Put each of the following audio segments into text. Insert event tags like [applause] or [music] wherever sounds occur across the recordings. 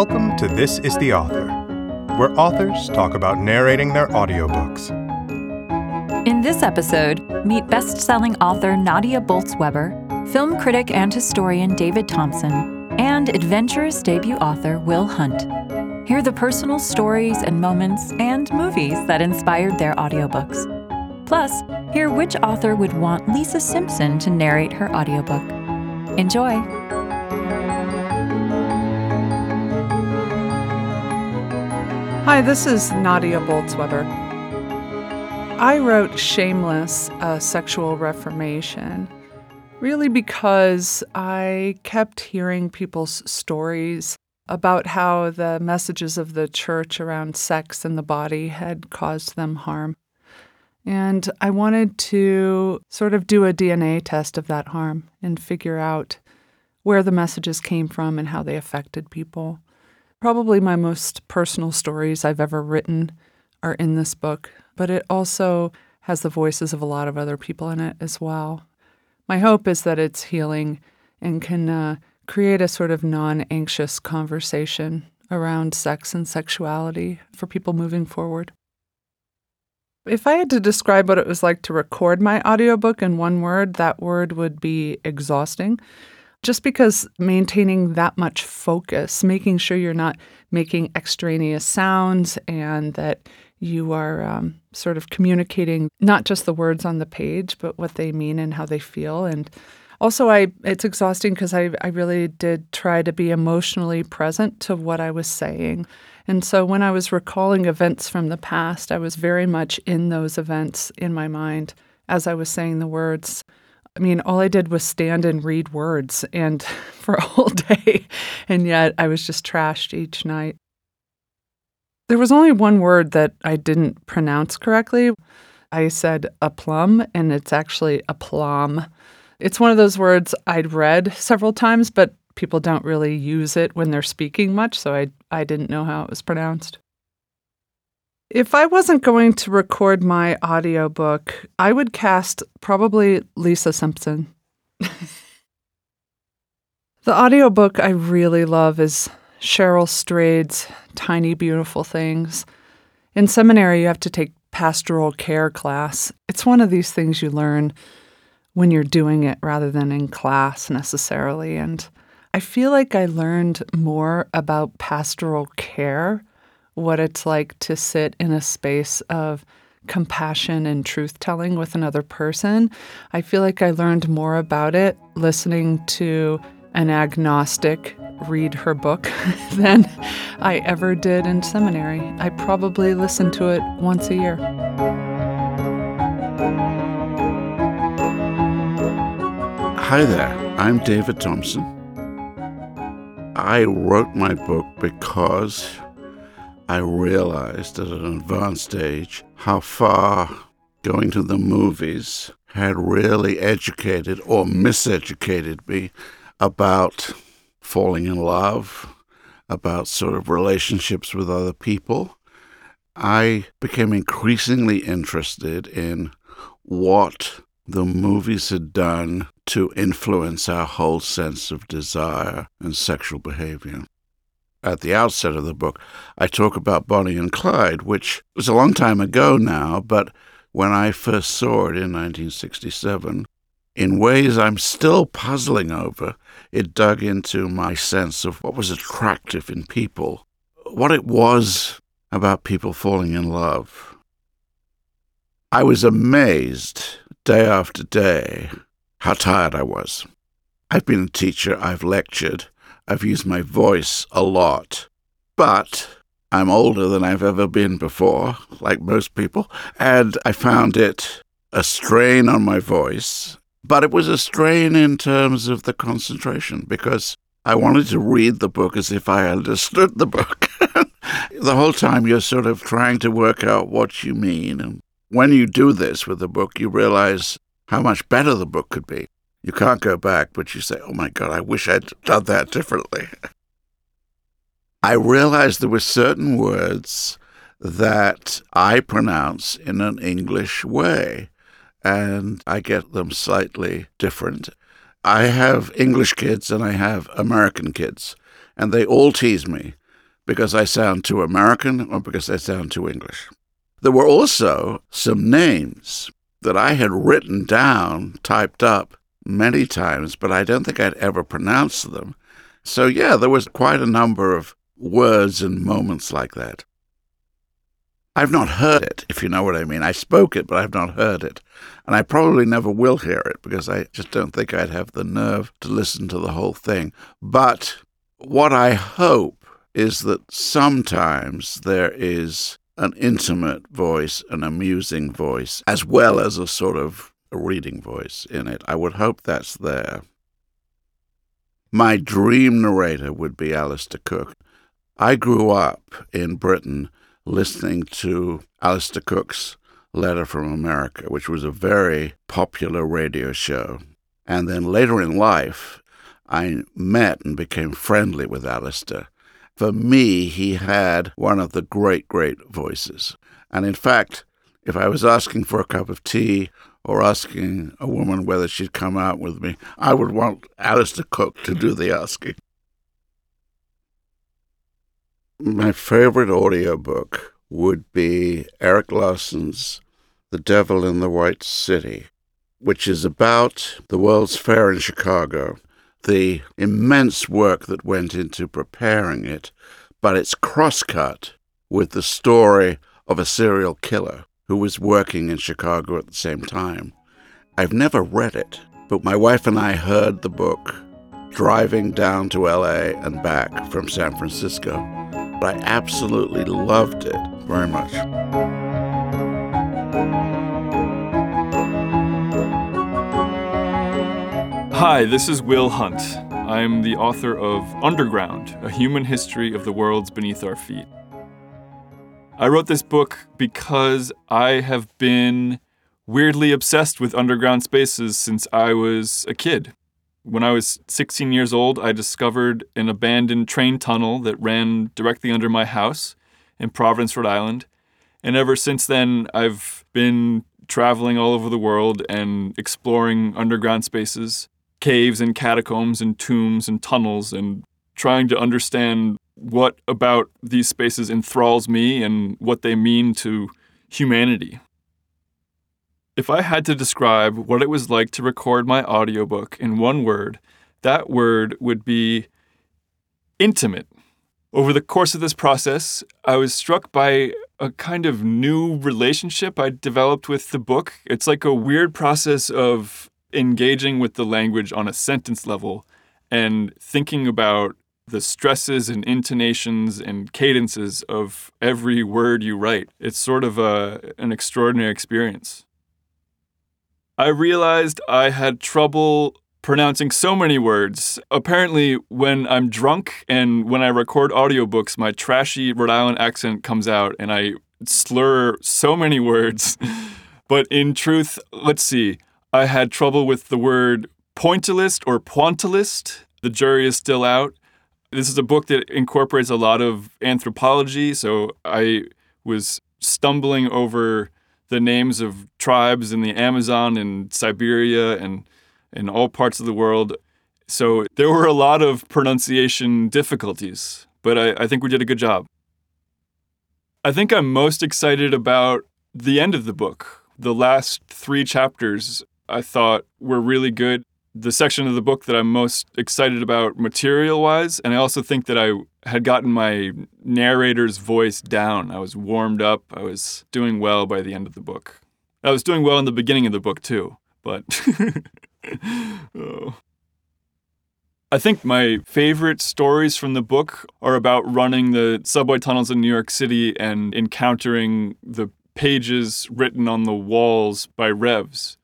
Welcome to This is the Author, where authors talk about narrating their audiobooks. In this episode, meet best selling author Nadia Bolz-Weber, film critic and historian David Thomson, and adventurous debut author Will Hunt. Hear the personal stories and moments and movies that inspired their audiobooks. Plus, hear which author would want Lisa Simpson to narrate her audiobook. Enjoy! Hi, this is Nadia Bolz-Weber. I wrote Shameless, a sexual reformation, really because I kept hearing people's stories about how the messages of the church around sex and the body had caused them harm. And I wanted to sort of do a DNA test of that harm and figure out where the messages came from and how they affected people. Probably my most personal stories I've ever written are in this book, but it also has the voices of a lot of other people in it as well. My hope is that it's healing and can uh, create a sort of non anxious conversation around sex and sexuality for people moving forward. If I had to describe what it was like to record my audiobook in one word, that word would be exhausting just because maintaining that much focus, making sure you're not making extraneous sounds and that you are um, sort of communicating not just the words on the page, but what they mean and how they feel. And also, I it's exhausting because I, I really did try to be emotionally present to what I was saying. And so when I was recalling events from the past, I was very much in those events in my mind as I was saying the words. I mean, all I did was stand and read words and [laughs] for a whole day. And yet I was just trashed each night. There was only one word that I didn't pronounce correctly. I said a plum, and it's actually a plum. It's one of those words I'd read several times, but people don't really use it when they're speaking much, so I, I didn't know how it was pronounced. If I wasn't going to record my audiobook, I would cast probably Lisa Simpson. [laughs] the audiobook I really love is Cheryl Strayed's Tiny Beautiful Things. In seminary, you have to take pastoral care class. It's one of these things you learn when you're doing it rather than in class necessarily. And I feel like I learned more about pastoral care what it's like to sit in a space of compassion and truth telling with another person. I feel like I learned more about it listening to an agnostic read her book [laughs] than I ever did in seminary. I probably listened to it once a year. Hi there, I'm David Thomson. I wrote my book because I realized at an advanced age how far going to the movies had really educated or miseducated me about falling in love, about sort of relationships with other people. I became increasingly interested in what the movies had done to influence our whole sense of desire and sexual behavior at the outset of the book, I talk about Bonnie and Clyde, which was a long time ago now, but when I first saw it in 1967, in ways I'm still puzzling over, it dug into my sense of what was attractive in people, what it was about people falling in love. I was amazed day after day how tired I was. I've been a teacher, I've lectured, I've used my voice a lot, but I'm older than I've ever been before, like most people, and I found it a strain on my voice, but it was a strain in terms of the concentration because I wanted to read the book as if I understood the book. [laughs] the whole time you're sort of trying to work out what you mean. And when you do this with a book, you realize how much better the book could be. You can't go back, but you say, oh my God, I wish I'd done that differently. I realized there were certain words that I pronounce in an English way, and I get them slightly different. I have English kids and I have American kids, and they all tease me because I sound too American or because I sound too English. There were also some names that I had written down, typed up many times, but I don't think I'd ever pronounced them. So, yeah, there was quite a number of words and moments like that. I've not heard it, if you know what I mean. I spoke it, but I've not heard it. And I probably never will hear it because I just don't think I'd have the nerve to listen to the whole thing. But what I hope is that sometimes there is an intimate voice, an amusing voice, as well as a sort of a reading voice in it. I would hope that's there. My dream narrator would be Alistair Cooke. I grew up in Britain listening to Alistair Cooke's Letter from America, which was a very popular radio show. And then later in life, I met and became friendly with Alistair. For me, he had one of the great, great voices. And in fact, if I was asking for a cup of tea or asking a woman whether she'd come out with me, I would want Alistair Cooke to do the asking. My favorite audiobook would be Erik Larson's The Devil in the White City, which is about the World's Fair in Chicago, the immense work that went into preparing it, but it's crosscut with the story of a serial killer who was working in Chicago at the same time. I've never read it, but my wife and I heard the book driving down to LA and back from San Francisco. But I absolutely loved it very much. Hi, this is Will Hunt. I'm the author of Underground A Human History of the Worlds Beneath Our Feet. I wrote this book because I have been weirdly obsessed with underground spaces since I was a kid. When I was 16 years old, I discovered an abandoned train tunnel that ran directly under my house in Providence, Rhode Island. And ever since then, I've been traveling all over the world and exploring underground spaces, caves and catacombs and tombs and tunnels, and trying to understand what about these spaces enthralls me and what they mean to humanity. If I had to describe what it was like to record my audiobook in one word, that word would be intimate. Over the course of this process, I was struck by a kind of new relationship I developed with the book. It's like a weird process of engaging with the language on a sentence level and thinking about the stresses and intonations and cadences of every word you write. It's sort of a, an extraordinary experience. I realized I had trouble pronouncing so many words. Apparently, when I'm drunk and when I record audiobooks, my trashy Rhode Island accent comes out and I slur so many words. [laughs] but in truth, let's see, I had trouble with the word pointillist or pointillist. The jury is still out. This is a book that incorporates a lot of anthropology, so I was stumbling over the names of tribes in the Amazon and Siberia and in all parts of the world. So there were a lot of pronunciation difficulties, but I, I think we did a good job. I think I'm most excited about the end of the book. The last three chapters I thought were really good. The section of the book that I'm most excited about material wise, and I also think that I had gotten my narrator's voice down. I was warmed up. I was doing well by the end of the book. I was doing well in the beginning of the book too, but [laughs] oh. I think my favorite stories from the book are about running the subway tunnels in New York City and encountering the pages written on the walls by Revs.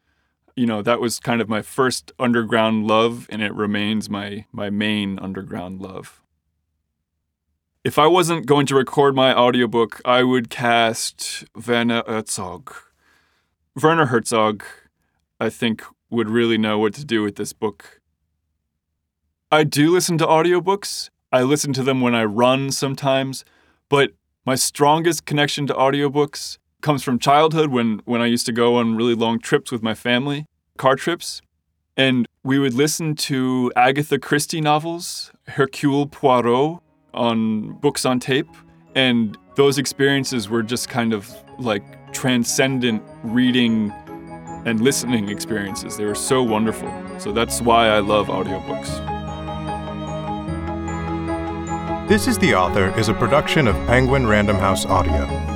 You know, that was kind of my first underground love, and it remains my, my main underground love. If I wasn't going to record my audiobook, I would cast Werner Herzog. Werner Herzog, I think, would really know what to do with this book. I do listen to audiobooks. I listen to them when I run sometimes, but my strongest connection to audiobooks comes from childhood when, when I used to go on really long trips with my family, car trips. And we would listen to Agatha Christie novels, Hercule Poirot, on books on tape, and those experiences were just kind of like transcendent reading and listening experiences. They were so wonderful. So that's why I love audiobooks. This is the Author is a production of Penguin Random House Audio.